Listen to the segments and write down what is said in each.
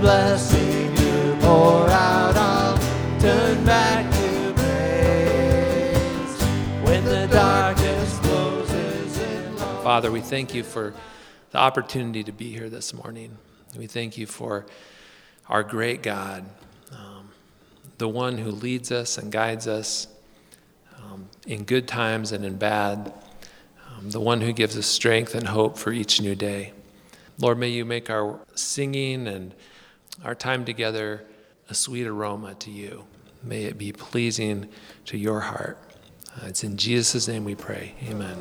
Blessing you pour out, turn back to praise. When the darkness closes in. Father, we thank you for the opportunity to be here this morning. We thank you for our great God, um, the one who leads us and guides us um, in good times and in bad, um, the one who gives us strength and hope for each new day. Lord, may you make our singing and our time together a sweet aroma to you. May it be pleasing to your heart. Uh, it's in Jesus' name we pray. Amen.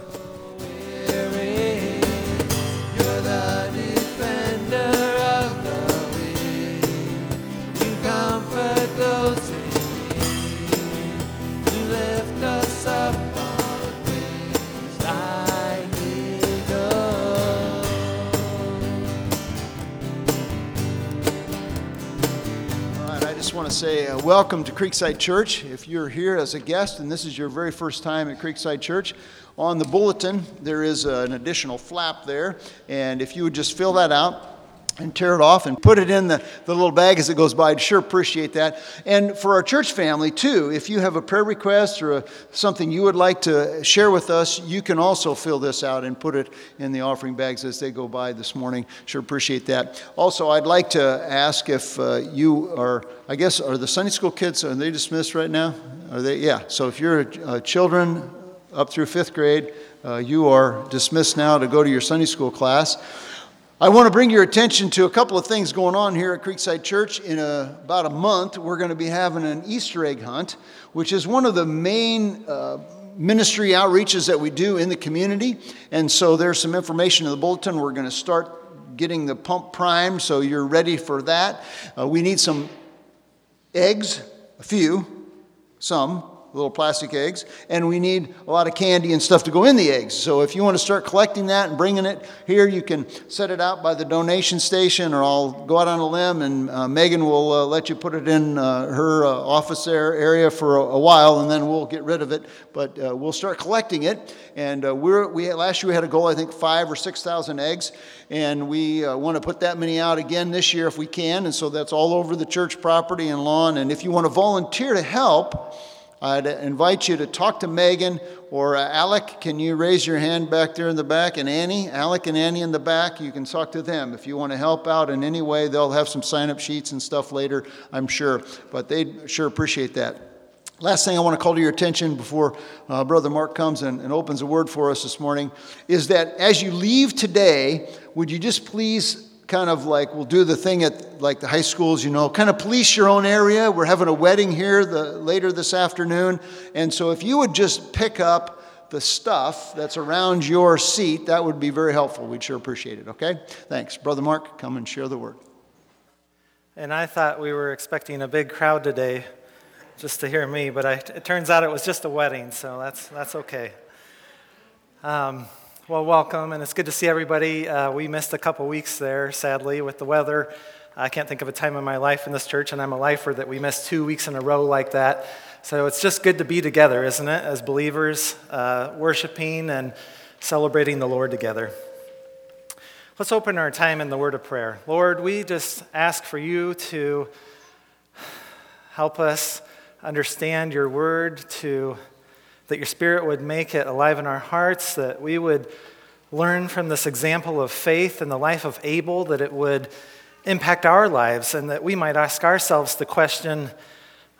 To say uh, welcome to Creekside Church. If you're here as a guest and this is your very first time at Creekside Church, on the bulletin there is an additional flap there, and if you would just fill that out and tear it off and put it in the, the little bag as it goes by, I'd sure appreciate that. And for our church family too, if you have a prayer request or a, something you would like to share with us, you can also fill this out and put it in the offering bags as they go by this morning. Sure appreciate that. Also, I'd like to ask if uh, you are, I guess, are the Sunday school kids, are they dismissed right now? Are they? Yeah. So if you're uh, children up through fifth grade, uh, you are dismissed now to go to your Sunday school class. I want to bring your attention to a couple of things going on here at Creekside Church. In a, about a month, we're going to be having an Easter egg hunt, which is one of the main uh, ministry outreaches that we do in the community. And so there's some information in the bulletin. We're going to start getting the pump primed, so you're ready for that. Uh, we need some eggs, a few, some little plastic eggs, and we need a lot of candy and stuff to go in the eggs. So if you want to start collecting that and bringing it here, you can set it out by the donation station, or I'll go out on a limb and uh, Megan will uh, let you put it in uh, her uh, office area for a, a, while, and then we'll get rid of it. But uh, we'll start collecting it, and uh, we're we last year we had a goal I think five or six thousand eggs, and we want to put that many out again this year if we can, and so that's all over the church property and lawn. And if you want to volunteer to help. I'd invite you to talk to Megan or uh, Alec. Can you raise your hand back there in the back? And Annie, Alec and Annie in the back, you can talk to them. If you want to help out in any way, they'll have some sign up sheets and stuff later, I'm sure. But they'd sure appreciate that. Last thing I want to call to your attention before uh, Brother Mark comes and, and opens a word for us this morning is that as you leave today, would you just please kind of like we'll do the thing at like the high schools you know kind of police your own area. We're having a wedding here the, later this afternoon. And so if you would just pick up the stuff that's around your seat that would be very helpful. We'd sure appreciate it okay? Thanks. Brother mark come and share the word. And i thought we were expecting a big crowd today just to hear me but I, it turns out it was just a wedding so that's that's okay. Um, well, welcome, and it's good to see everybody. Uh, we missed a couple weeks there, sadly, with the weather. I can't think of a time in my life in this church, and I'm a lifer, that we missed two weeks in a row like that. So it's just good to be together, isn't it, as believers, uh, worshiping and celebrating the Lord together. Let's open our time in the word of prayer. Lord, we just ask for you to help us understand your word, to that your Spirit would make it alive in our hearts, that we would learn from this example of faith in the life of Abel, that it would impact our lives, and that we might ask ourselves the question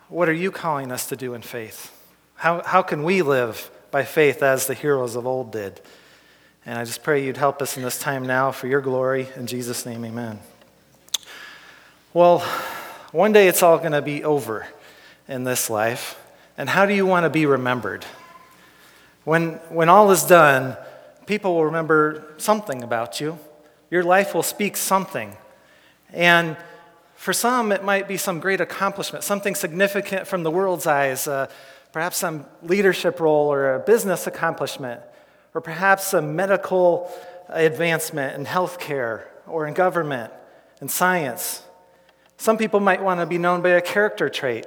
what are you calling us to do in faith? How, how can we live by faith as the heroes of old did? And I just pray you'd help us in this time now for your glory. In Jesus' name, amen. Well, one day it's all going to be over in this life. And how do you want to be remembered? When, when all is done, people will remember something about you. Your life will speak something. And for some, it might be some great accomplishment, something significant from the world's eyes, uh, perhaps some leadership role or a business accomplishment, or perhaps a medical advancement in healthcare or in government and science. Some people might want to be known by a character trait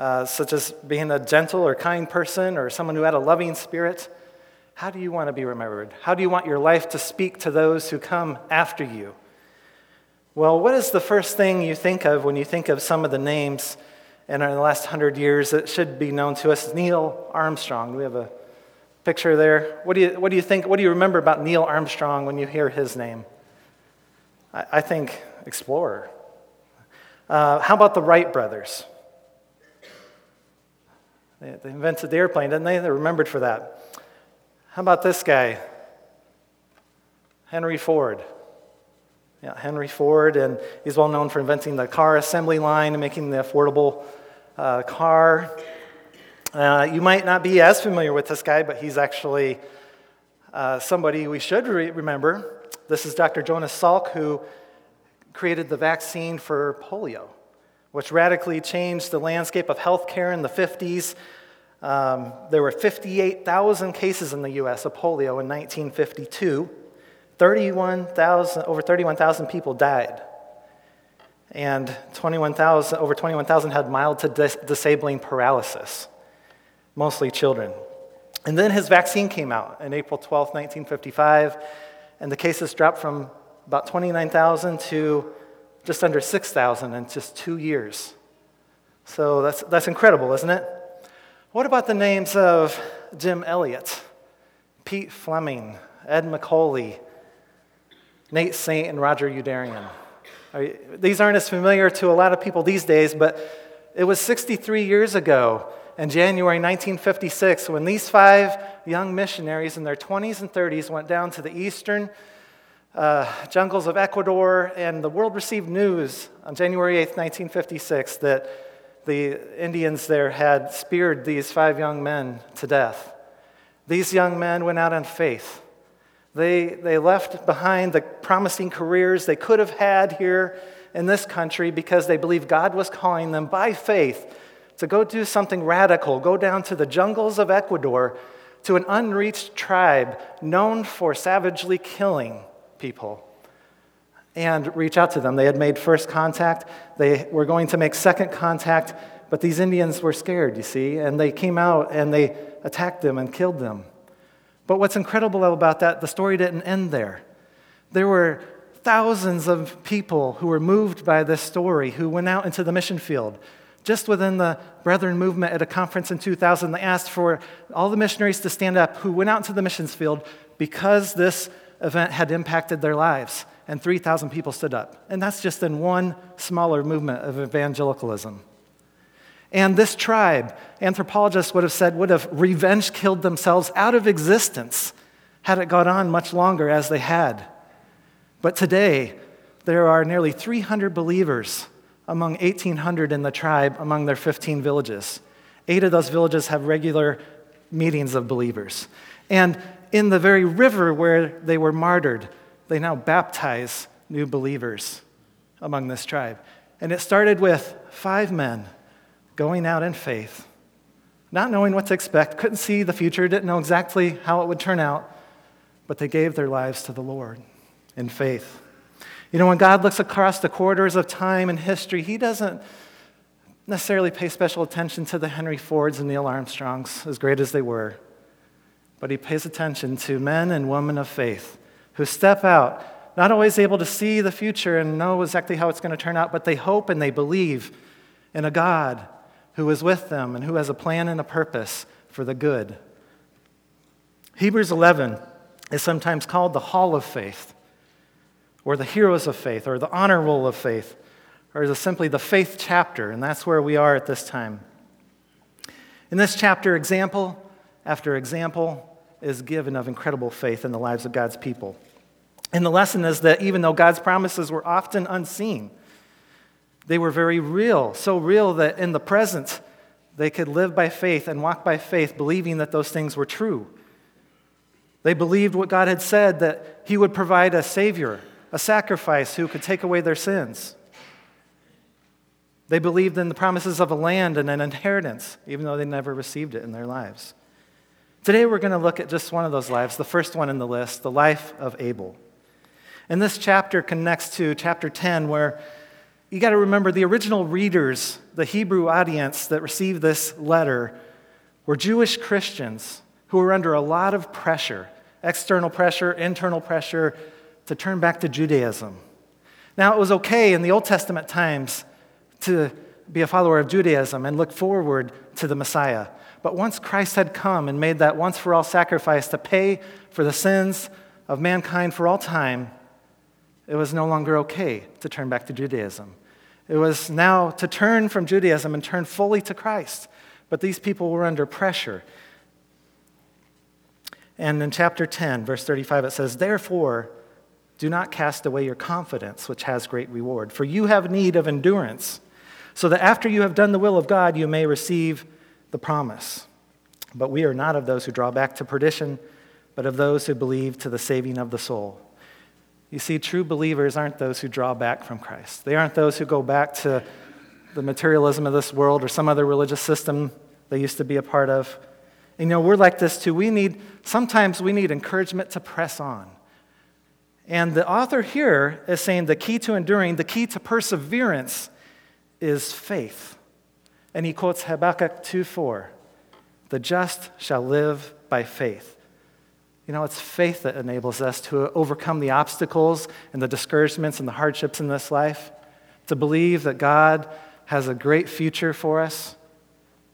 uh, such as being a gentle or kind person or someone who had a loving spirit? How do you want to be remembered? How do you want your life to speak to those who come after you? Well, what is the first thing you think of when you think of some of the names in the last hundred years that should be known to us? Neil Armstrong. We have a picture there? What do you, what do you think? What do you remember about Neil Armstrong when you hear his name? I, I think explorer. Uh, how about the Wright brothers? They, they invented the airplane, didn't they? They're remembered for that. How about this guy? Henry Ford. Yeah, Henry Ford, and he's well known for inventing the car assembly line and making the affordable uh, car. Uh, you might not be as familiar with this guy, but he's actually uh, somebody we should re- remember. This is Dr. Jonas Salk, who created the vaccine for polio, which radically changed the landscape of healthcare in the 50s. Um, there were 58,000 cases in the US of polio in 1952. 31,000, over 31,000 people died. And 21,000, over 21,000 had mild to dis- disabling paralysis, mostly children. And then his vaccine came out in April 12, 1955, and the cases dropped from about 29,000 to just under 6,000 in just two years. So that's, that's incredible, isn't it? What about the names of Jim Elliot, Pete Fleming, Ed McCully, Nate Saint, and Roger Youderian. These aren't as familiar to a lot of people these days, but it was 63 years ago in January 1956 when these five young missionaries in their 20s and 30s went down to the eastern uh, jungles of Ecuador, and the world received news on January 8th, 1956, that the Indians there had speared these five young men to death. These young men went out in faith. They, they left behind the promising careers they could have had here in this country because they believed God was calling them by faith to go do something radical, go down to the jungles of Ecuador to an unreached tribe known for savagely killing people and reach out to them. They had made first contact, they were going to make second contact, but these Indians were scared, you see, and they came out and they attacked them and killed them. But what's incredible about that, the story didn't end there. There were thousands of people who were moved by this story who went out into the mission field. Just within the Brethren movement at a conference in 2000, they asked for all the missionaries to stand up who went out into the missions field because this event had impacted their lives. And 3,000 people stood up. And that's just in one smaller movement of evangelicalism. And this tribe, anthropologists would have said, would have revenge killed themselves out of existence had it gone on much longer as they had. But today, there are nearly 300 believers among 1,800 in the tribe among their 15 villages. Eight of those villages have regular meetings of believers. And in the very river where they were martyred, they now baptize new believers among this tribe. And it started with five men going out in faith, not knowing what to expect, couldn't see the future, didn't know exactly how it would turn out, but they gave their lives to the Lord in faith. You know, when God looks across the corridors of time and history, He doesn't necessarily pay special attention to the Henry Fords and Neil Armstrongs, as great as they were, but He pays attention to men and women of faith who step out, not always able to see the future and know exactly how it's going to turn out, but they hope and they believe in a God who is with them and who has a plan and a purpose for the good. Hebrews 11 is sometimes called the Hall of Faith, or the Heroes of Faith, or the Honor Roll of Faith, or the, simply the Faith chapter, and that's where we are at this time. In this chapter, example after example is given of incredible faith in the lives of God's people. And the lesson is that even though God's promises were often unseen, they were very real, so real that in the present, they could live by faith and walk by faith, believing that those things were true. They believed what God had said that He would provide a Savior, a sacrifice who could take away their sins. They believed in the promises of a land and an inheritance, even though they never received it in their lives. Today, we're going to look at just one of those lives, the first one in the list, the life of Abel. And this chapter connects to chapter 10, where you got to remember the original readers, the Hebrew audience that received this letter, were Jewish Christians who were under a lot of pressure external pressure, internal pressure to turn back to Judaism. Now, it was okay in the Old Testament times to be a follower of Judaism and look forward to the Messiah. But once Christ had come and made that once for all sacrifice to pay for the sins of mankind for all time, it was no longer okay to turn back to Judaism. It was now to turn from Judaism and turn fully to Christ. But these people were under pressure. And in chapter 10, verse 35, it says, Therefore, do not cast away your confidence, which has great reward, for you have need of endurance, so that after you have done the will of God, you may receive the promise. But we are not of those who draw back to perdition, but of those who believe to the saving of the soul. You see, true believers aren't those who draw back from Christ. They aren't those who go back to the materialism of this world or some other religious system they used to be a part of. And, you know, we're like this too. We need, sometimes we need encouragement to press on. And the author here is saying the key to enduring, the key to perseverance is faith. And he quotes Habakkuk 2:4. The just shall live by faith. You know, it's faith that enables us to overcome the obstacles and the discouragements and the hardships in this life, to believe that God has a great future for us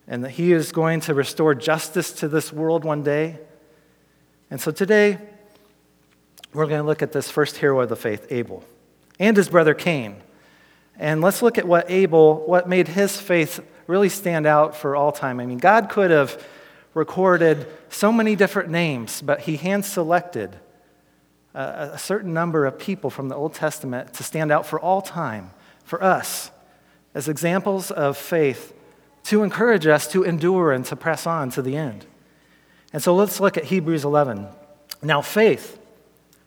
and that He is going to restore justice to this world one day. And so today, we're going to look at this first hero of the faith, Abel, and his brother Cain. And let's look at what Abel, what made his faith really stand out for all time. I mean, God could have recorded so many different names, but he hand selected a, a certain number of people from the Old Testament to stand out for all time, for us, as examples of faith to encourage us to endure and to press on to the end. And so let's look at Hebrews 11. Now, faith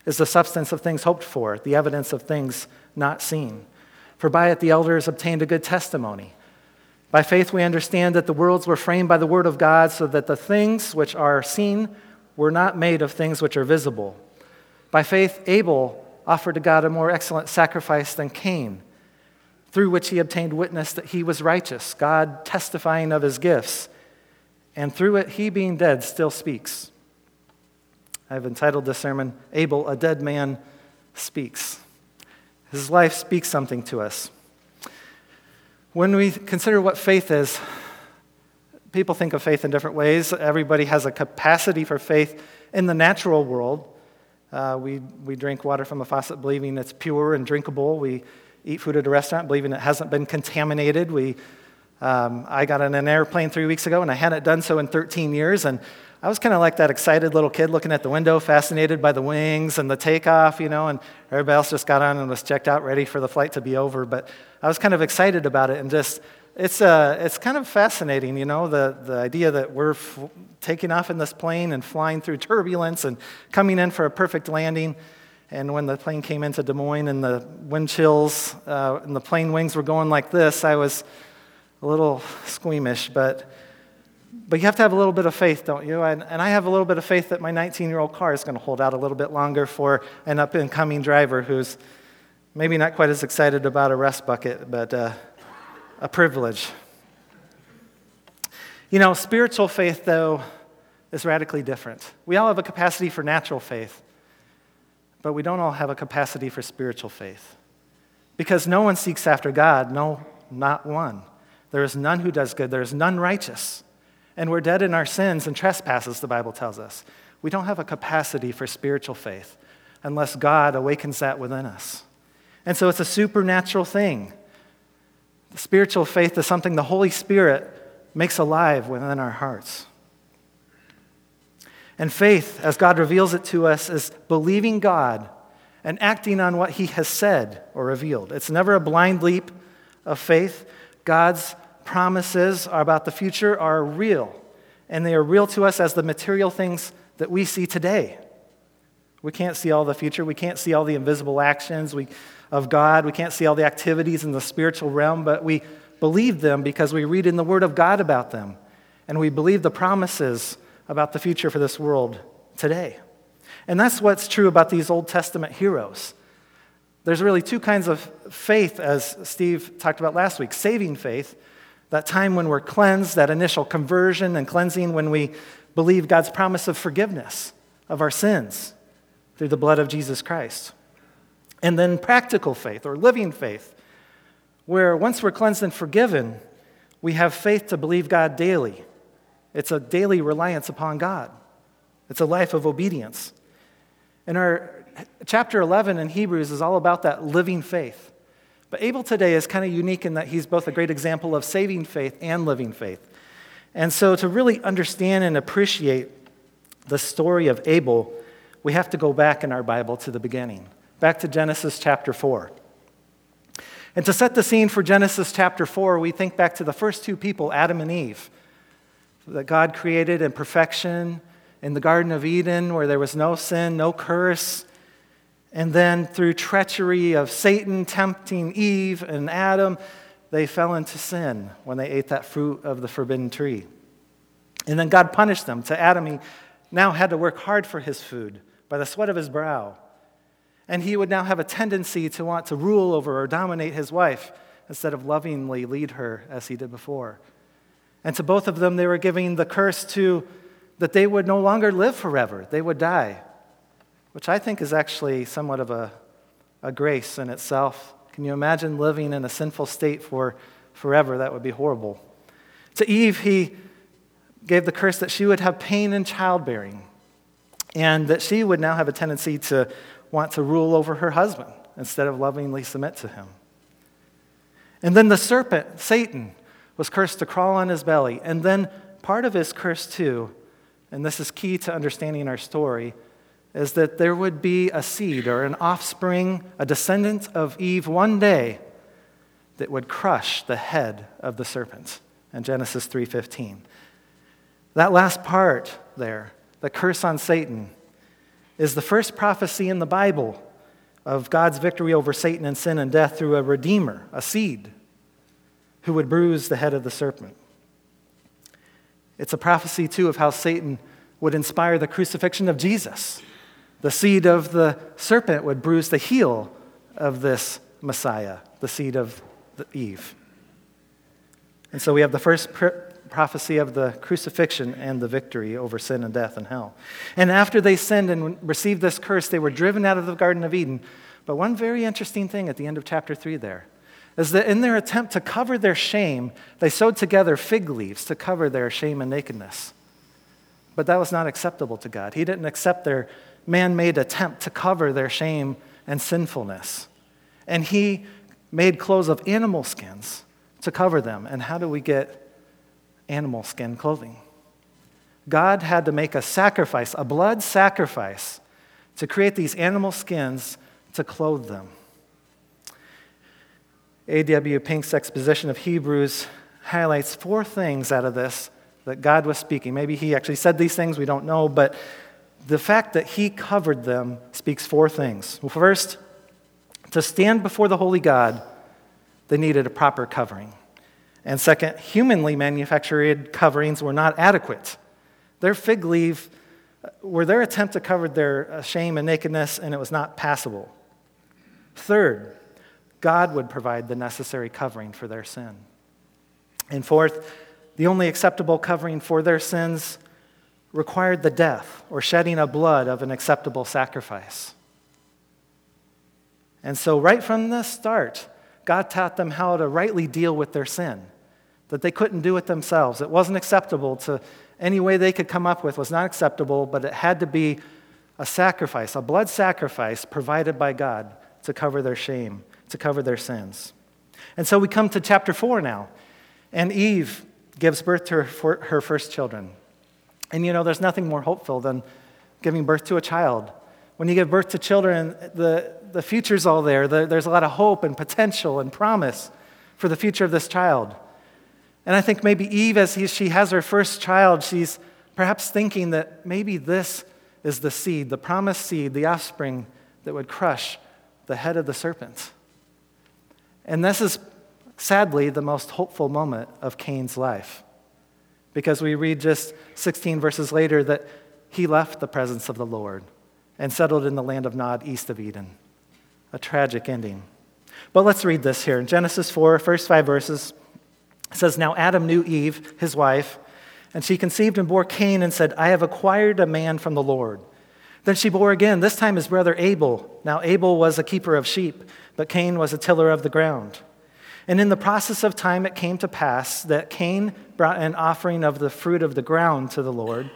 is the substance of things hoped for, the evidence of things not seen. For by it the elders obtained a good testimony. By faith we understand that the worlds were framed by the word of God, so that the things which are seen were not made of things which are visible. By faith Abel offered to God a more excellent sacrifice than Cain, through which he obtained witness that he was righteous, God testifying of his gifts. And through it, he being dead still speaks. I've entitled this sermon, Abel, a Dead Man Speaks. His life speaks something to us. When we consider what faith is, people think of faith in different ways. Everybody has a capacity for faith in the natural world. Uh, we, we drink water from a faucet believing it's pure and drinkable. We eat food at a restaurant believing it hasn't been contaminated. We, um, I got on an airplane three weeks ago and I hadn't done so in 13 years. And I was kind of like that excited little kid looking at the window, fascinated by the wings and the takeoff, you know, and everybody else just got on and was checked out, ready for the flight to be over. But I was kind of excited about it and just, it's, uh, it's kind of fascinating, you know, the, the idea that we're f- taking off in this plane and flying through turbulence and coming in for a perfect landing. And when the plane came into Des Moines and the wind chills uh, and the plane wings were going like this, I was a little squeamish, but but you have to have a little bit of faith, don't you? And, and I have a little bit of faith that my 19 year old car is going to hold out a little bit longer for an up and coming driver who's maybe not quite as excited about a rest bucket, but uh, a privilege. You know, spiritual faith, though, is radically different. We all have a capacity for natural faith, but we don't all have a capacity for spiritual faith. Because no one seeks after God, no, not one. There is none who does good, there is none righteous and we're dead in our sins and trespasses, the Bible tells us. We don't have a capacity for spiritual faith unless God awakens that within us. And so it's a supernatural thing. Spiritual faith is something the Holy Spirit makes alive within our hearts. And faith, as God reveals it to us, is believing God and acting on what He has said or revealed. It's never a blind leap of faith. God's promises about the future are real, and they are real to us as the material things that we see today. We can't see all the future. We can't see all the invisible actions we, of God. We can't see all the activities in the spiritual realm, but we believe them because we read in the Word of God about them. And we believe the promises about the future for this world today. And that's what's true about these Old Testament heroes. There's really two kinds of faith, as Steve talked about last week saving faith, that time when we're cleansed, that initial conversion and cleansing when we believe God's promise of forgiveness of our sins through the blood of Jesus Christ. And then practical faith or living faith, where once we're cleansed and forgiven, we have faith to believe God daily. It's a daily reliance upon God, it's a life of obedience. And our chapter 11 in Hebrews is all about that living faith. But Abel today is kind of unique in that he's both a great example of saving faith and living faith. And so, to really understand and appreciate the story of Abel, we have to go back in our Bible to the beginning, back to Genesis chapter 4. And to set the scene for Genesis chapter 4, we think back to the first two people, Adam and Eve, that God created in perfection in the Garden of Eden, where there was no sin, no curse. And then through treachery of Satan tempting Eve and Adam, they fell into sin when they ate that fruit of the forbidden tree. And then God punished them. To Adam, he now had to work hard for his food by the sweat of his brow. And he would now have a tendency to want to rule over or dominate his wife instead of lovingly lead her as he did before. And to both of them, they were giving the curse to that they would no longer live forever, they would die, which I think is actually somewhat of a, a grace in itself. Can you imagine living in a sinful state for forever? That would be horrible. To Eve, he gave the curse that she would have pain in childbearing and that she would now have a tendency to want to rule over her husband instead of lovingly submit to him. And then the serpent, Satan, was cursed to crawl on his belly. And then part of his curse, too, and this is key to understanding our story, is that there would be a seed or an offspring, a descendant of Eve one day that would crush the head of the serpent in Genesis 3:15. That last part there, the curse on Satan, is the first prophecy in the Bible of God's victory over Satan and sin and death through a redeemer, a seed, who would bruise the head of the serpent. It's a prophecy, too, of how Satan would inspire the crucifixion of Jesus. The seed of the serpent would bruise the heel of this Messiah, the seed of Eve. And so we have the first pr- prophecy of the crucifixion and the victory over sin and death and hell. And after they sinned and received this curse, they were driven out of the Garden of Eden. But one very interesting thing at the end of chapter 3 there is that in their attempt to cover their shame, they sewed together fig leaves to cover their shame and nakedness. But that was not acceptable to God. He didn't accept their man made attempt to cover their shame and sinfulness. And He made clothes of animal skins to cover them. And how do we get animal skin clothing? God had to make a sacrifice, a blood sacrifice, to create these animal skins to clothe them. A.W. Pink's exposition of Hebrews highlights four things out of this that God was speaking. Maybe he actually said these things, we don't know, but the fact that he covered them speaks four things. Well, first, to stand before the holy God, they needed a proper covering. And second, humanly manufactured coverings were not adequate. Their fig leaf were their attempt to cover their uh, shame and nakedness, and it was not passable. Third, God would provide the necessary covering for their sin. And fourth, the only acceptable covering for their sins required the death or shedding of blood of an acceptable sacrifice. And so, right from the start, God taught them how to rightly deal with their sin, that they couldn't do it themselves. It wasn't acceptable to any way they could come up with was not acceptable, but it had to be a sacrifice, a blood sacrifice provided by God to cover their shame to cover their sins. And so we come to chapter 4 now. And Eve gives birth to her, her first children. And you know, there's nothing more hopeful than giving birth to a child. When you give birth to children, the, the future's all there. The, there's a lot of hope and potential and promise for the future of this child. And I think maybe Eve, as he, she has her first child, she's perhaps thinking that maybe this is the seed, the promised seed, the offspring that would crush the head of the serpent. And this is sadly the most hopeful moment of Cain's life. Because we read just 16 verses later that he left the presence of the Lord and settled in the land of Nod east of Eden. A tragic ending. But let's read this here. In Genesis 4, first five verses, says, Now Adam knew Eve, his wife, and she conceived and bore Cain and said, I have acquired a man from the Lord. Then she bore again, this time his brother Abel. Now Abel was a keeper of sheep, but Cain was a tiller of the ground. And in the process of time, it came to pass that Cain brought an offering of the fruit of the ground to the Lord.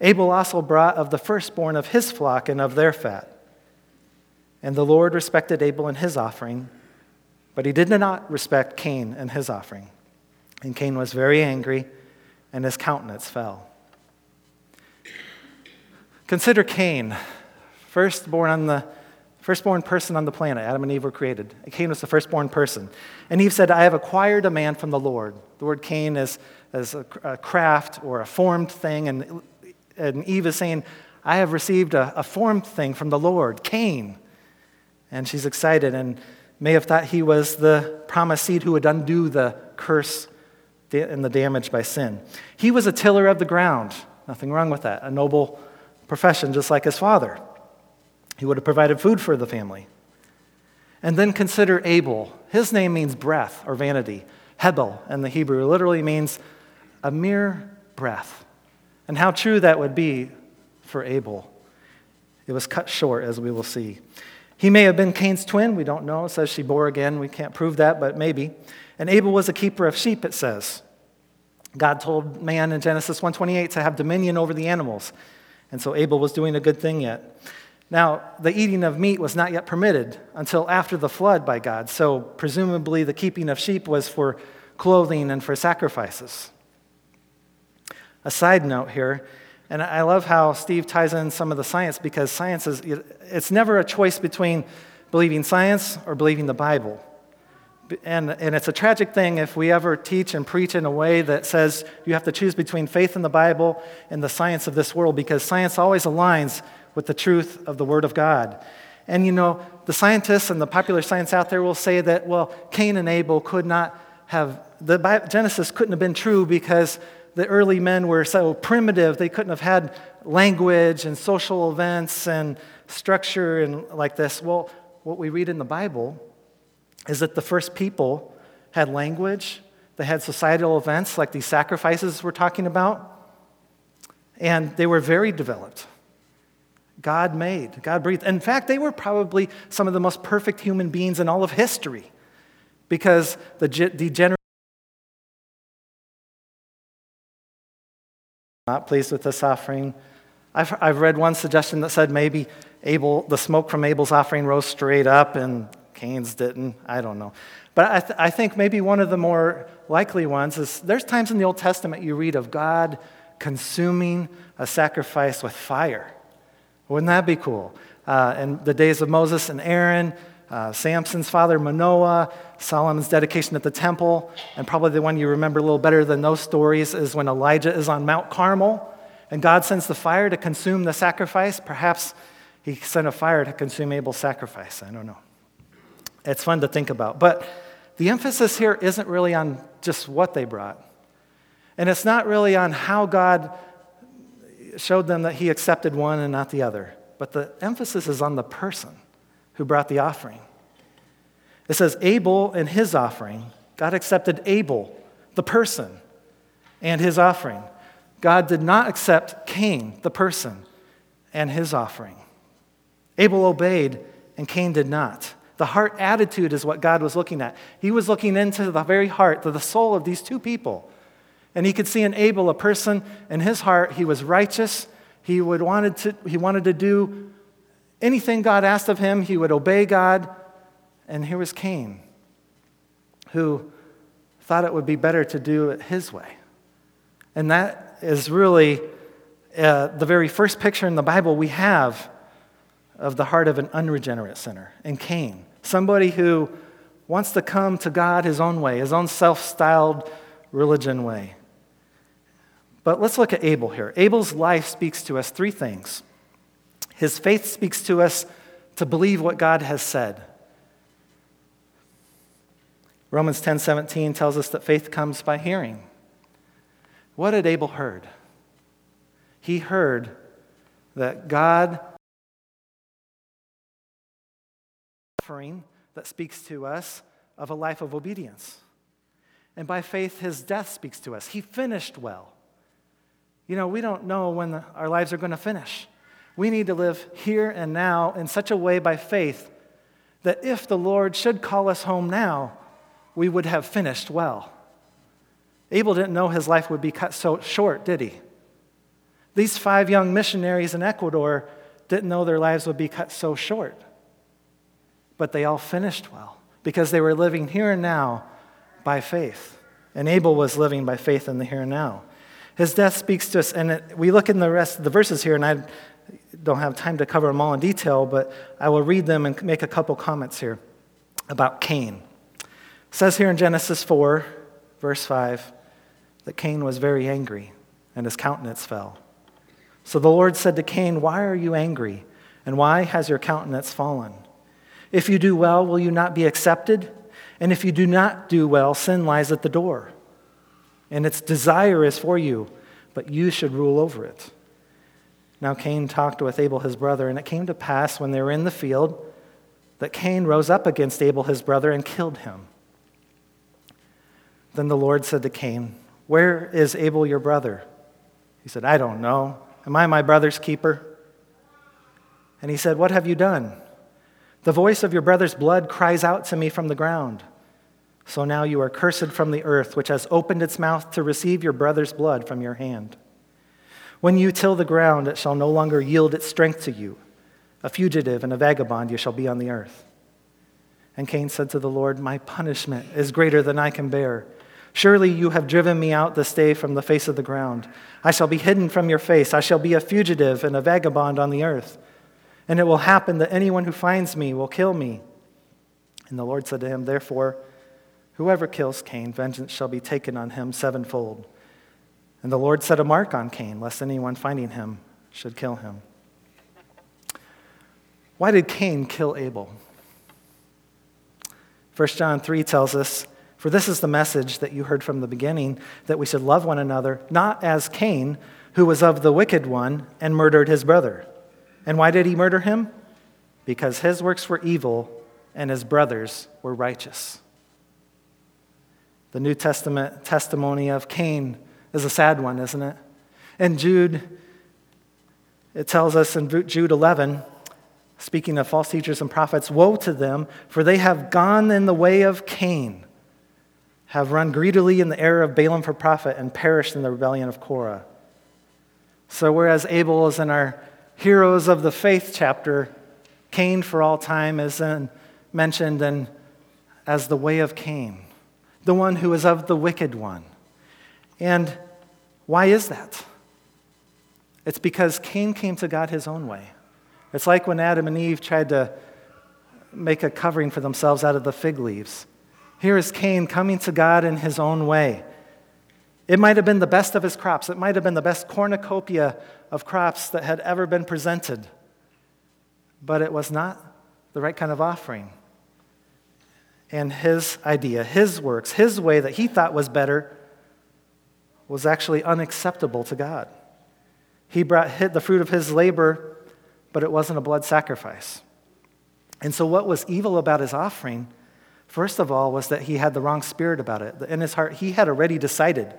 Abel also brought of the firstborn of his flock and of their fat. And the Lord respected Abel and his offering, but he did not respect Cain and his offering. And Cain was very angry, and his countenance fell. Consider Cain, firstborn on the firstborn person on the planet. Adam and Eve were created. Cain was the firstborn person. And Eve said, I have acquired a man from the Lord. The word Cain is, is a, a craft or a formed thing. And, and Eve is saying, I have received a, a formed thing from the Lord, Cain. And she's excited and may have thought he was the promised seed who would undo the curse and the damage by sin. He was a tiller of the ground. Nothing wrong with that. A noble profession, just like his father. He would have provided food for the family. And then consider Abel. His name means breath or vanity. Hebel in the Hebrew literally means a mere breath. And how true that would be for Abel. It was cut short, as we will see. He may have been Cain's twin. We don't know. It says she bore again. We can't prove that, but maybe. And Abel was a keeper of sheep, it says. God told man in Genesis 1:28 to have dominion over the animals. And so Abel was doing a good thing yet. Now, the eating of meat was not yet permitted until after the flood by God. So, presumably, the keeping of sheep was for clothing and for sacrifices. A side note here, and I love how Steve ties in some of the science because science is, it's never a choice between believing science or believing the Bible. And, and it's a tragic thing if we ever teach and preach in a way that says you have to choose between faith in the Bible and the science of this world because science always aligns with the truth of the Word of God. And you know, the scientists and the popular science out there will say that, well, Cain and Abel could not have, the Genesis couldn't have been true because the early men were so primitive, they couldn't have had language and social events and structure and like this. Well, what we read in the Bible is that the first people had language, they had societal events like these sacrifices we're talking about, and they were very developed. God made, God breathed. In fact, they were probably some of the most perfect human beings in all of history because the degenerate. Not pleased with this offering. I've, I've read one suggestion that said maybe Abel, the smoke from Abel's offering rose straight up and Cain's didn't. I don't know. But I, th- I think maybe one of the more likely ones is there's times in the Old Testament you read of God consuming a sacrifice with fire. Wouldn't that be cool? Uh, in the days of Moses and Aaron, uh, Samson's father Manoah, Solomon's dedication at the temple, and probably the one you remember a little better than those stories is when Elijah is on Mount Carmel and God sends the fire to consume the sacrifice. Perhaps he sent a fire to consume Abel's sacrifice. I don't know. It's fun to think about. But the emphasis here isn't really on just what they brought. And it's not really on how God showed them that he accepted one and not the other. But the emphasis is on the person who brought the offering. It says Abel and his offering. God accepted Abel, the person, and his offering. God did not accept Cain, the person, and his offering. Abel obeyed, and Cain did not. The heart attitude is what God was looking at. He was looking into the very heart, to the soul of these two people. And he could see in Abel a person in his heart, he was righteous. He, would wanted to, he wanted to do anything God asked of him, he would obey God. And here was Cain, who thought it would be better to do it his way. And that is really uh, the very first picture in the Bible we have of the heart of an unregenerate sinner in Cain. Somebody who wants to come to God his own way, his own self styled religion way. But let's look at Abel here. Abel's life speaks to us three things. His faith speaks to us to believe what God has said. Romans 10:17 tells us that faith comes by hearing. What had Abel heard? He heard that God offering that speaks to us of a life of obedience. And by faith, his death speaks to us. He finished well. You know, we don't know when the, our lives are going to finish. We need to live here and now in such a way by faith that if the Lord should call us home now, we would have finished well. Abel didn't know his life would be cut so short, did he? These five young missionaries in Ecuador didn't know their lives would be cut so short. But they all finished well because they were living here and now by faith. And Abel was living by faith in the here and now. His death speaks to us, and it, we look in the rest of the verses here, and I don't have time to cover them all in detail, but I will read them and make a couple comments here about Cain. It says here in Genesis 4, verse 5, that Cain was very angry, and his countenance fell. So the Lord said to Cain, Why are you angry? And why has your countenance fallen? If you do well, will you not be accepted? And if you do not do well, sin lies at the door. And its desire is for you, but you should rule over it. Now Cain talked with Abel his brother, and it came to pass when they were in the field that Cain rose up against Abel his brother and killed him. Then the Lord said to Cain, Where is Abel your brother? He said, I don't know. Am I my brother's keeper? And he said, What have you done? The voice of your brother's blood cries out to me from the ground. So now you are cursed from the earth, which has opened its mouth to receive your brother's blood from your hand. When you till the ground, it shall no longer yield its strength to you. A fugitive and a vagabond you shall be on the earth. And Cain said to the Lord, My punishment is greater than I can bear. Surely you have driven me out this day from the face of the ground. I shall be hidden from your face. I shall be a fugitive and a vagabond on the earth. And it will happen that anyone who finds me will kill me. And the Lord said to him, Therefore, whoever kills Cain, vengeance shall be taken on him sevenfold. And the Lord set a mark on Cain, lest anyone finding him should kill him. Why did Cain kill Abel? 1 John 3 tells us for this is the message that you heard from the beginning that we should love one another, not as Cain, who was of the wicked one and murdered his brother. And why did he murder him? Because his works were evil and his brothers were righteous. The New Testament testimony of Cain is a sad one, isn't it? And Jude, it tells us in Jude 11, speaking of false teachers and prophets, Woe to them, for they have gone in the way of Cain have run greedily in the error of Balaam for profit and perished in the rebellion of Korah. So, whereas Abel is in our Heroes of the Faith chapter, Cain for all time is in, mentioned in, as the way of Cain, the one who is of the wicked one. And why is that? It's because Cain came to God his own way. It's like when Adam and Eve tried to make a covering for themselves out of the fig leaves. Here is Cain coming to God in his own way. It might have been the best of his crops. It might have been the best cornucopia of crops that had ever been presented. But it was not the right kind of offering. And his idea, his works, his way that he thought was better was actually unacceptable to God. He brought the fruit of his labor, but it wasn't a blood sacrifice. And so, what was evil about his offering First of all, was that he had the wrong spirit about it. In his heart, he had already decided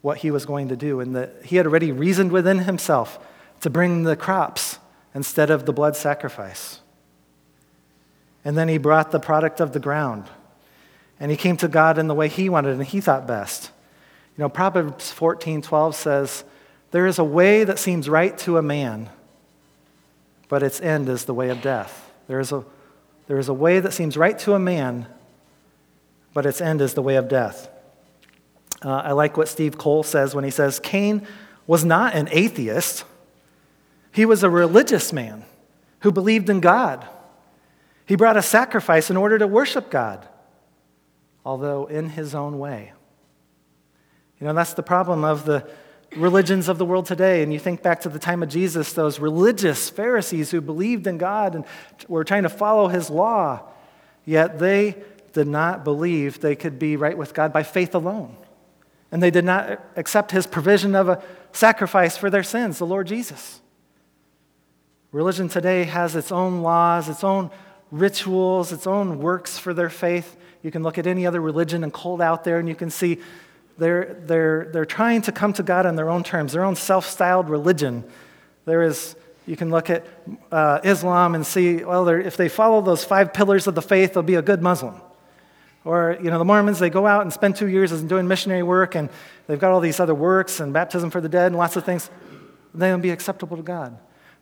what he was going to do, and that he had already reasoned within himself to bring the crops instead of the blood sacrifice. And then he brought the product of the ground. And he came to God in the way he wanted and he thought best. You know, Proverbs 14 12 says, There is a way that seems right to a man, but its end is the way of death. There is a there is a way that seems right to a man, but its end is the way of death. Uh, I like what Steve Cole says when he says Cain was not an atheist, he was a religious man who believed in God. He brought a sacrifice in order to worship God, although in his own way. You know, that's the problem of the religions of the world today, and you think back to the time of Jesus, those religious Pharisees who believed in God and were trying to follow his law, yet they did not believe they could be right with God by faith alone. And they did not accept his provision of a sacrifice for their sins, the Lord Jesus. Religion today has its own laws, its own rituals, its own works for their faith. You can look at any other religion and cult out there, and you can see they're, they're, they're trying to come to God on their own terms, their own self styled religion. There is You can look at uh, Islam and see, well, if they follow those five pillars of the faith, they'll be a good Muslim. Or, you know, the Mormons, they go out and spend two years doing missionary work, and they've got all these other works and baptism for the dead and lots of things. They'll be acceptable to God.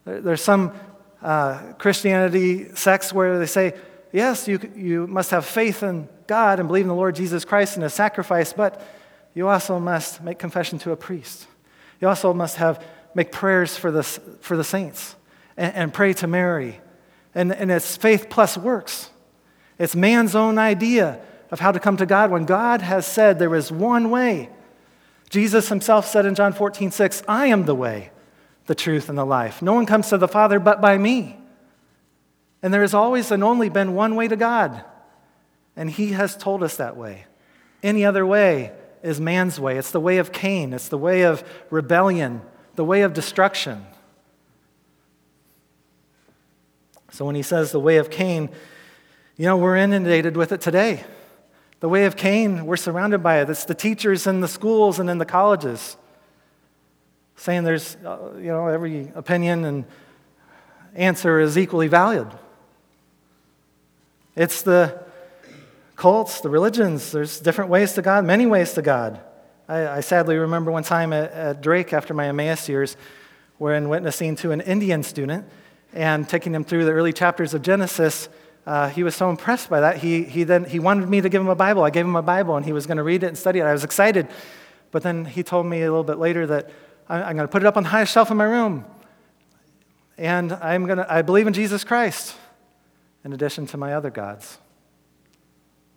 There's some uh, Christianity sects where they say, yes, you, you must have faith in God and believe in the Lord Jesus Christ and his sacrifice, but you also must make confession to a priest. You also must have, make prayers for the, for the saints and, and pray to Mary. And, and it's faith plus works. It's man's own idea of how to come to God when God has said there is one way. Jesus himself said in John 14, 6, I am the way, the truth, and the life. No one comes to the Father but by me. And there has always and only been one way to God. And he has told us that way. Any other way is man's way. It's the way of Cain, it's the way of rebellion, the way of destruction. So when he says the way of Cain, you know, we're inundated with it today. The way of Cain, we're surrounded by it. It's the teachers in the schools and in the colleges saying there's, uh, you know, every opinion and answer is equally valid. It's the cults, the religions. There's different ways to God, many ways to God. I, I sadly remember one time at, at, Drake after my Emmaus years, when witnessing to an Indian student and taking him through the early chapters of Genesis uh, he was so impressed by that. He, he then he wanted me to give him a Bible. I gave him a Bible, and he was going to read it and study it. I was excited, but then he told me a little bit later that I'm going to put it up on the highest shelf in my room, and I'm going to I believe in Jesus Christ, in addition to my other gods.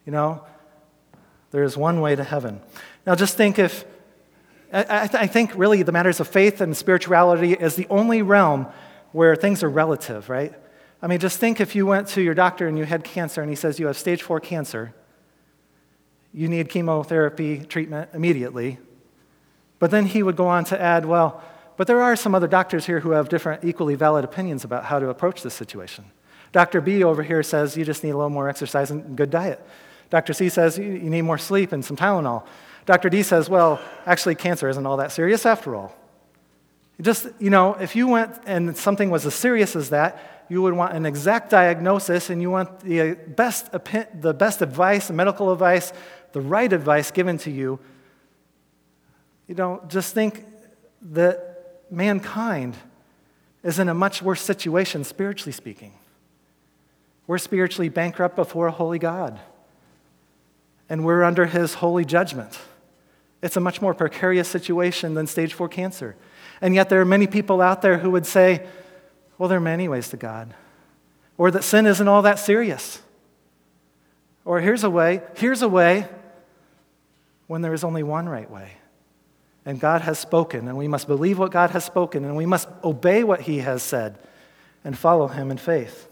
You know, there is one way to heaven. Now, just think if I, I think really the matters of faith and spirituality is the only realm where things are relative, right? I mean, just think if you went to your doctor and you had cancer and he says you have stage four cancer, you need chemotherapy treatment immediately. But then he would go on to add, well, but there are some other doctors here who have different, equally valid opinions about how to approach this situation. Dr. B over here says you just need a little more exercise and good diet. Dr. C says you need more sleep and some Tylenol. Dr. D says, well, actually, cancer isn't all that serious after all. Just, you know, if you went and something was as serious as that, you would want an exact diagnosis and you want the best, the best advice, medical advice, the right advice given to you. You know, just think that mankind is in a much worse situation, spiritually speaking. We're spiritually bankrupt before a holy God, and we're under his holy judgment. It's a much more precarious situation than stage four cancer. And yet, there are many people out there who would say, well, there are many ways to God. Or that sin isn't all that serious. Or here's a way, here's a way when there is only one right way. And God has spoken, and we must believe what God has spoken, and we must obey what He has said and follow Him in faith.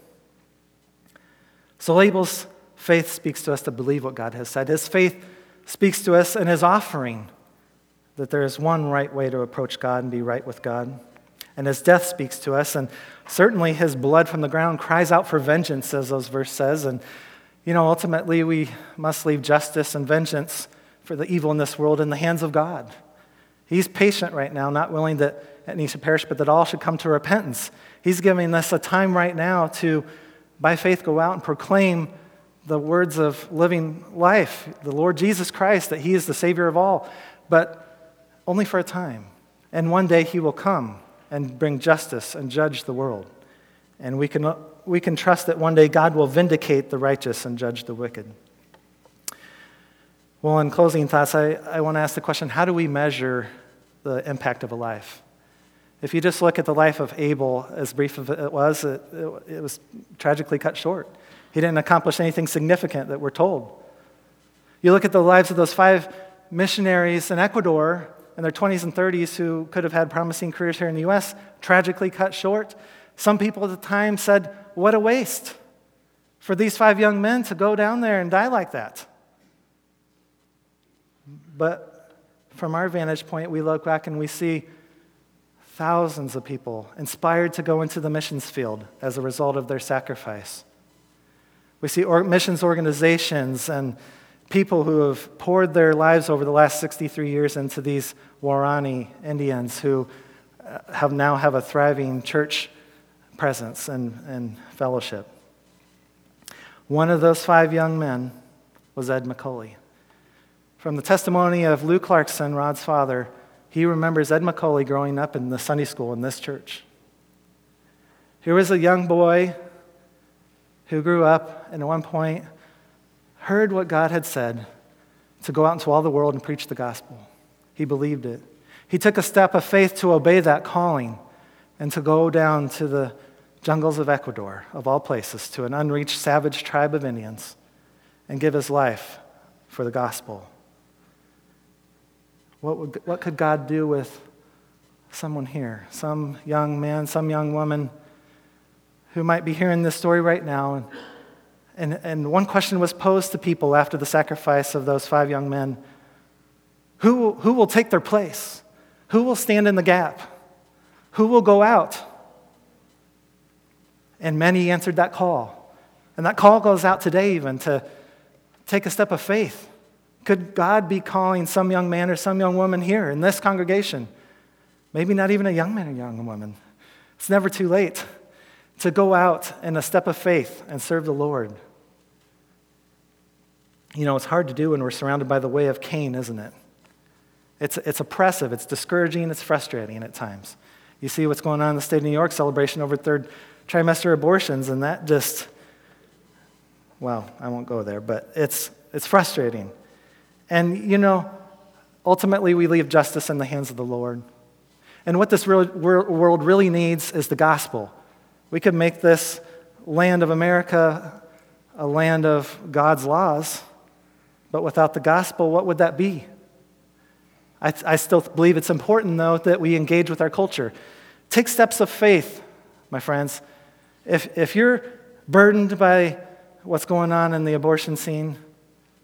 So, Abel's faith speaks to us to believe what God has said. His faith speaks to us in his offering that there is one right way to approach God and be right with God and his death speaks to us. And certainly his blood from the ground cries out for vengeance, as those verse says. And, you know, ultimately we must leave justice and vengeance for the evil in this world in the hands of God. He's patient right now, not willing that any should perish, but that all should come to repentance. He's giving us a time right now to, by faith, go out and proclaim the words of living life, the Lord Jesus Christ, that He is the Savior of all, but only for a time. And one day He will come and bring justice and judge the world. And we can, we can trust that one day God will vindicate the righteous and judge the wicked. Well, in closing thoughts, I, I want to ask the question how do we measure the impact of a life? If you just look at the life of Abel, as brief as it was, it, it, was tragically cut short. He didn't accomplish anything significant that we're told. You look at the lives of those five missionaries in Ecuador, in their 20s and 30s who could have had promising careers here in the US, tragically cut short. Some people at the time said, What a waste for these five young men to go down there and die like that. But from our vantage point, we look back and we see thousands of people inspired to go into the missions field as a result of their sacrifice. We see missions organizations and people who have poured their lives over the last 63 years into these Waorani Indians who uh, have now have a thriving church presence and, and fellowship. One of those five young men was Ed McCully. From the testimony of Lou Clarkson, Rod's father, he remembers Ed McCully growing up in the Sunday school in this church. Here was a young boy who grew up and at one point heard what God had said to go out into all the world and preach the gospel. He believed it. He took a step of faith to obey that calling and to go down to the jungles of Ecuador, of all places, to an unreached savage tribe of Indians and give his life for the gospel. What, would, what could God do with someone here? Some young man, some young woman who might be hearing this story right now. And, and, and one question was posed to people after the sacrifice of those five young men who, who will take their place? Who will stand in the gap? Who will go out? And many answered that call. And that call goes out today, even to take a step of faith. Could God be calling some young man or some young woman here in this congregation? Maybe not even a young man or young woman. It's never too late to go out in a step of faith and serve the Lord. You know, it's hard to do when we're surrounded by the way of Cain, isn't it? It's, it's oppressive, it's discouraging, it's frustrating at times. You see what's going on in the state of New York celebration over third trimester abortions, and that just, well, I won't go there, but it's, it's frustrating. And, you know, ultimately we leave justice in the hands of the Lord. And what this world really needs is the gospel. We could make this land of America a land of God's laws, but without the gospel, what would that be? I, I still believe it's important, though, that we engage with our culture. Take steps of faith, my friends. If, if you're burdened by what's going on in the abortion scene,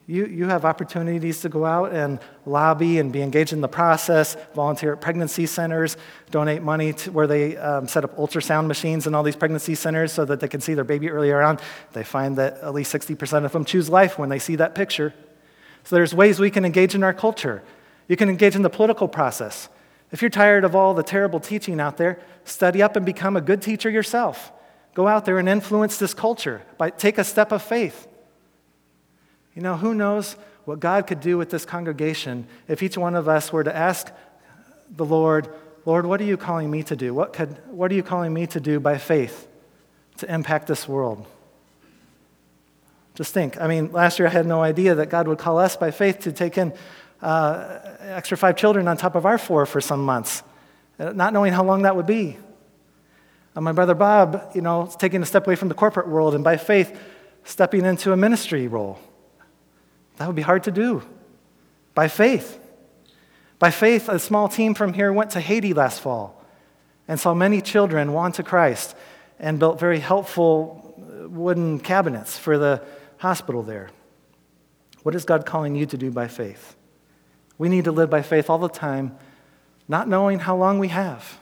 you, you have opportunities to go out and lobby and be engaged in the process, volunteer at pregnancy centers, donate money to where they um, set up ultrasound machines in all these pregnancy centers so that they can see their baby earlier on. They find that at least 60% of them choose life when they see that picture. So there's ways we can engage in our culture. You can engage in the political process. If you're tired of all the terrible teaching out there, study up and become a good teacher yourself. Go out there and influence this culture. By, take a step of faith. You know, who knows what God could do with this congregation if each one of us were to ask the Lord, Lord, what are you calling me to do? What, could, what are you calling me to do by faith to impact this world? Just think. I mean, last year I had no idea that God would call us by faith to take in uh, extra five children on top of our four for some months, uh, not knowing how long that would be. Uh, my brother Bob, you know, taking a step away from the corporate world and by faith stepping into a ministry role. That would be hard to do. By faith. By faith, a small team from here went to Haiti last fall and saw many children won to Christ and built very helpful uh, wooden cabinets for the hospital there. What is God calling you to do by faith? We need to live by faith all the time, not knowing how long we have.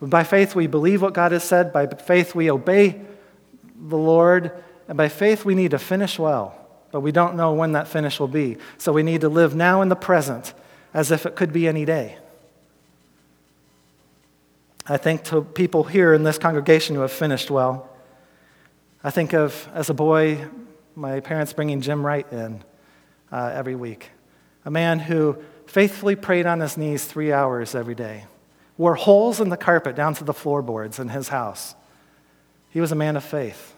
By faith, we believe what God has said. By faith, we obey the Lord. And by faith, we need to finish well. But we don't know when that finish will be. So we need to live now in the present as if it could be any day. I think to people here in this congregation who have finished well. I think of, as a boy, my parents bringing Jim Wright in uh, every week a man who faithfully prayed on his knees three hours every day, wore holes in the carpet down to the floorboards in his house. He was a man of faith.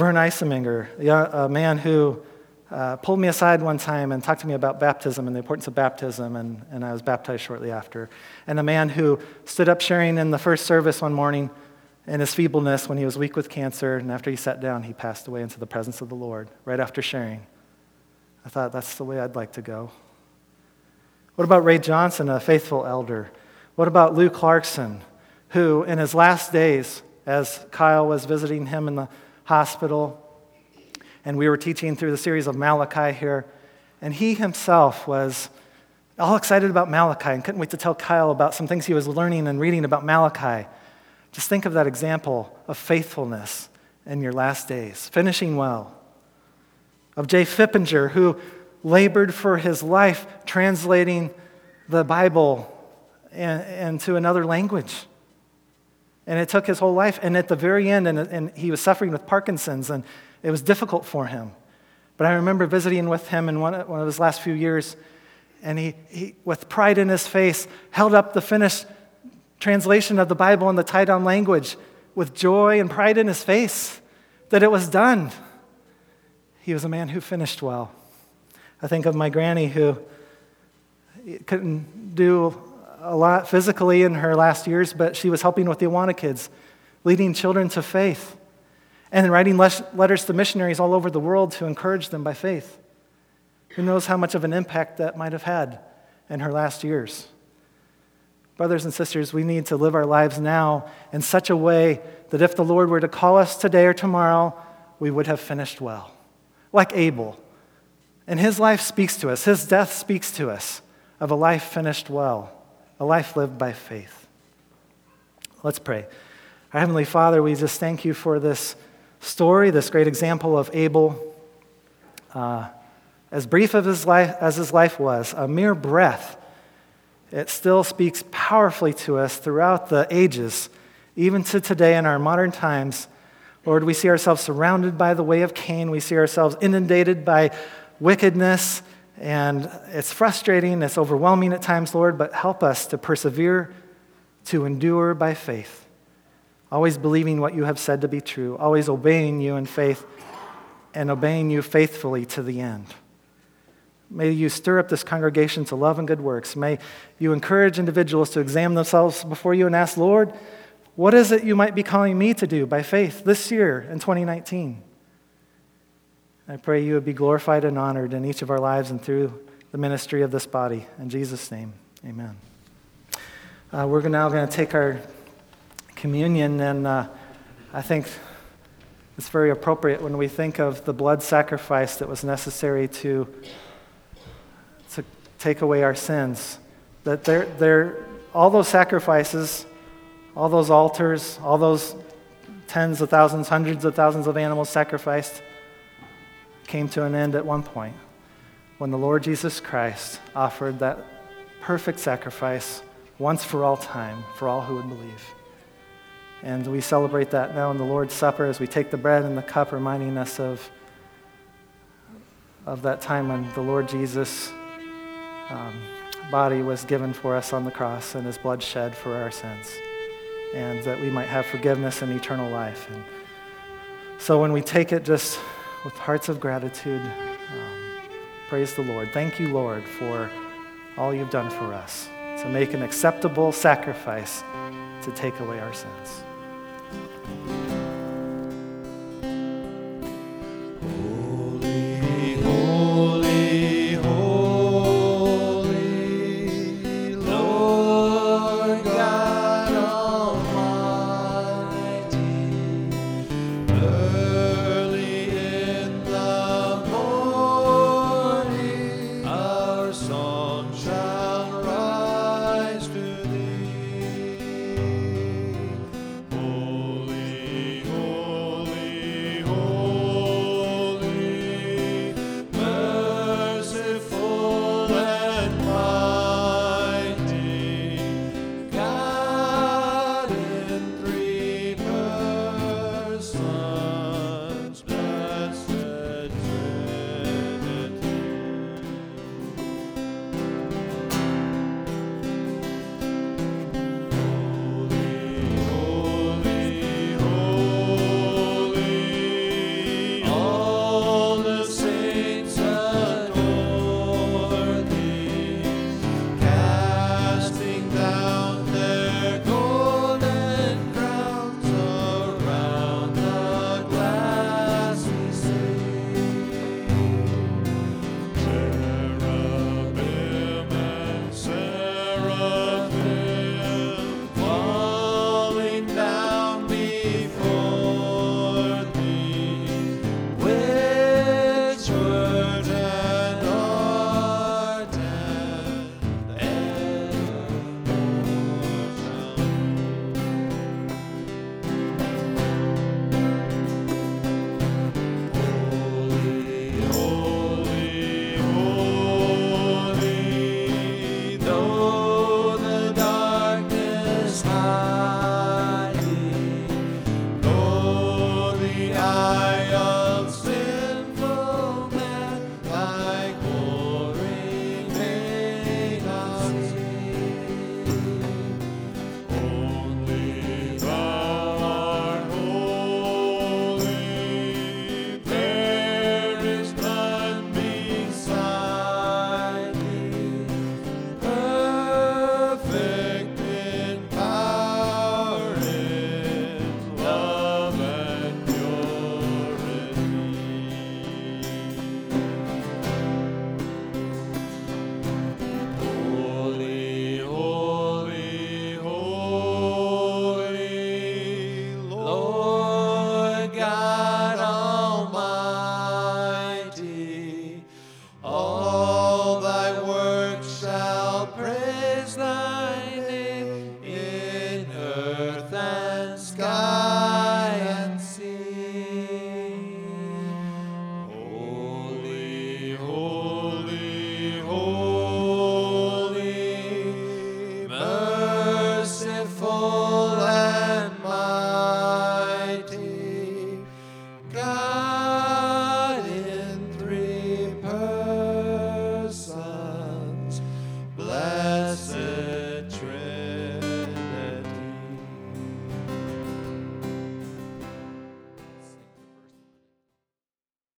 Vern Eiseminger, a man who uh, pulled me aside one time and talked to me about baptism and the importance of baptism, and, and I was baptized shortly after. And a man who stood up sharing in the first service one morning in his feebleness when he was weak with cancer, and after he sat down, he passed away into the presence of the Lord right after sharing. I thought that's the way I'd like to go. What about Ray Johnson, a faithful elder? What about Lou Clarkson, who, in his last days, as Kyle was visiting him in the hospital, and we were teaching through the series of Malachi here, and he himself was all excited about Malachi and couldn't wait to tell Kyle about some things he was learning and reading about Malachi. Just think of that example of faithfulness in your last days, finishing well of Jay Fippinger, who labored for his life translating the Bible into another language. And it took his whole life. And at the very end, and, and he was suffering with Parkinson's, and it was difficult for him. But I remember visiting with him in one, one of his last few years, and he, he, with pride in his face, held up the finished translation of the Bible in the down language with joy and pride in his face that it was done. He was a man who finished well. I think of my granny who couldn't do a lot physically in her last years, but she was helping with the Awana kids, leading children to faith, and writing letters to missionaries all over the world to encourage them by faith. Who knows how much of an impact that might have had in her last years? Brothers and sisters, we need to live our lives now in such a way that if the Lord were to call us today or tomorrow, we would have finished well. Like Abel. And his life speaks to us, his death speaks to us of a life finished well, a life lived by faith. Let's pray. Our Heavenly Father, we just thank you for this story, this great example of Abel. Uh, as brief of his life, as his life was, a mere breath it still speaks powerfully to us throughout the ages, even to today in our modern times. Lord, we see ourselves surrounded by the way of Cain. We see ourselves inundated by wickedness, and it's frustrating, it's overwhelming at times, Lord, but help us to persevere, to endure by faith, always believing what you have said to be true, always obeying you in faith, and obeying you faithfully to the end. May you stir up this congregation to love and good works. May you encourage individuals to examine themselves before you and ask, Lord, what is it you might be calling me to do by faith this year in 2019? I pray you would be glorified and honored in each of our lives and through the ministry of this body. In Jesus' name, amen. Uh, we're now going to take our communion, and uh, I think it's very appropriate when we think of the blood sacrifice that was necessary to to take away our sins. That they're, they're, all those sacrifices, all those altars, all those tens of thousands, hundreds of thousands of animals sacrificed came to an end at one point when the Lord Jesus Christ offered that perfect sacrifice once for all time for all who would believe. And we celebrate that now in the Lord's Supper as we take the bread and the cup, reminding us of, of that time when the Lord Jesus um, body was given for us on the cross and his blood shed for our sins, and that we might have forgiveness and eternal life. And so when we take it just with hearts of gratitude, um, praise the Lord. Thank you, Lord, for all you've done for us to make an acceptable sacrifice to take away our sins.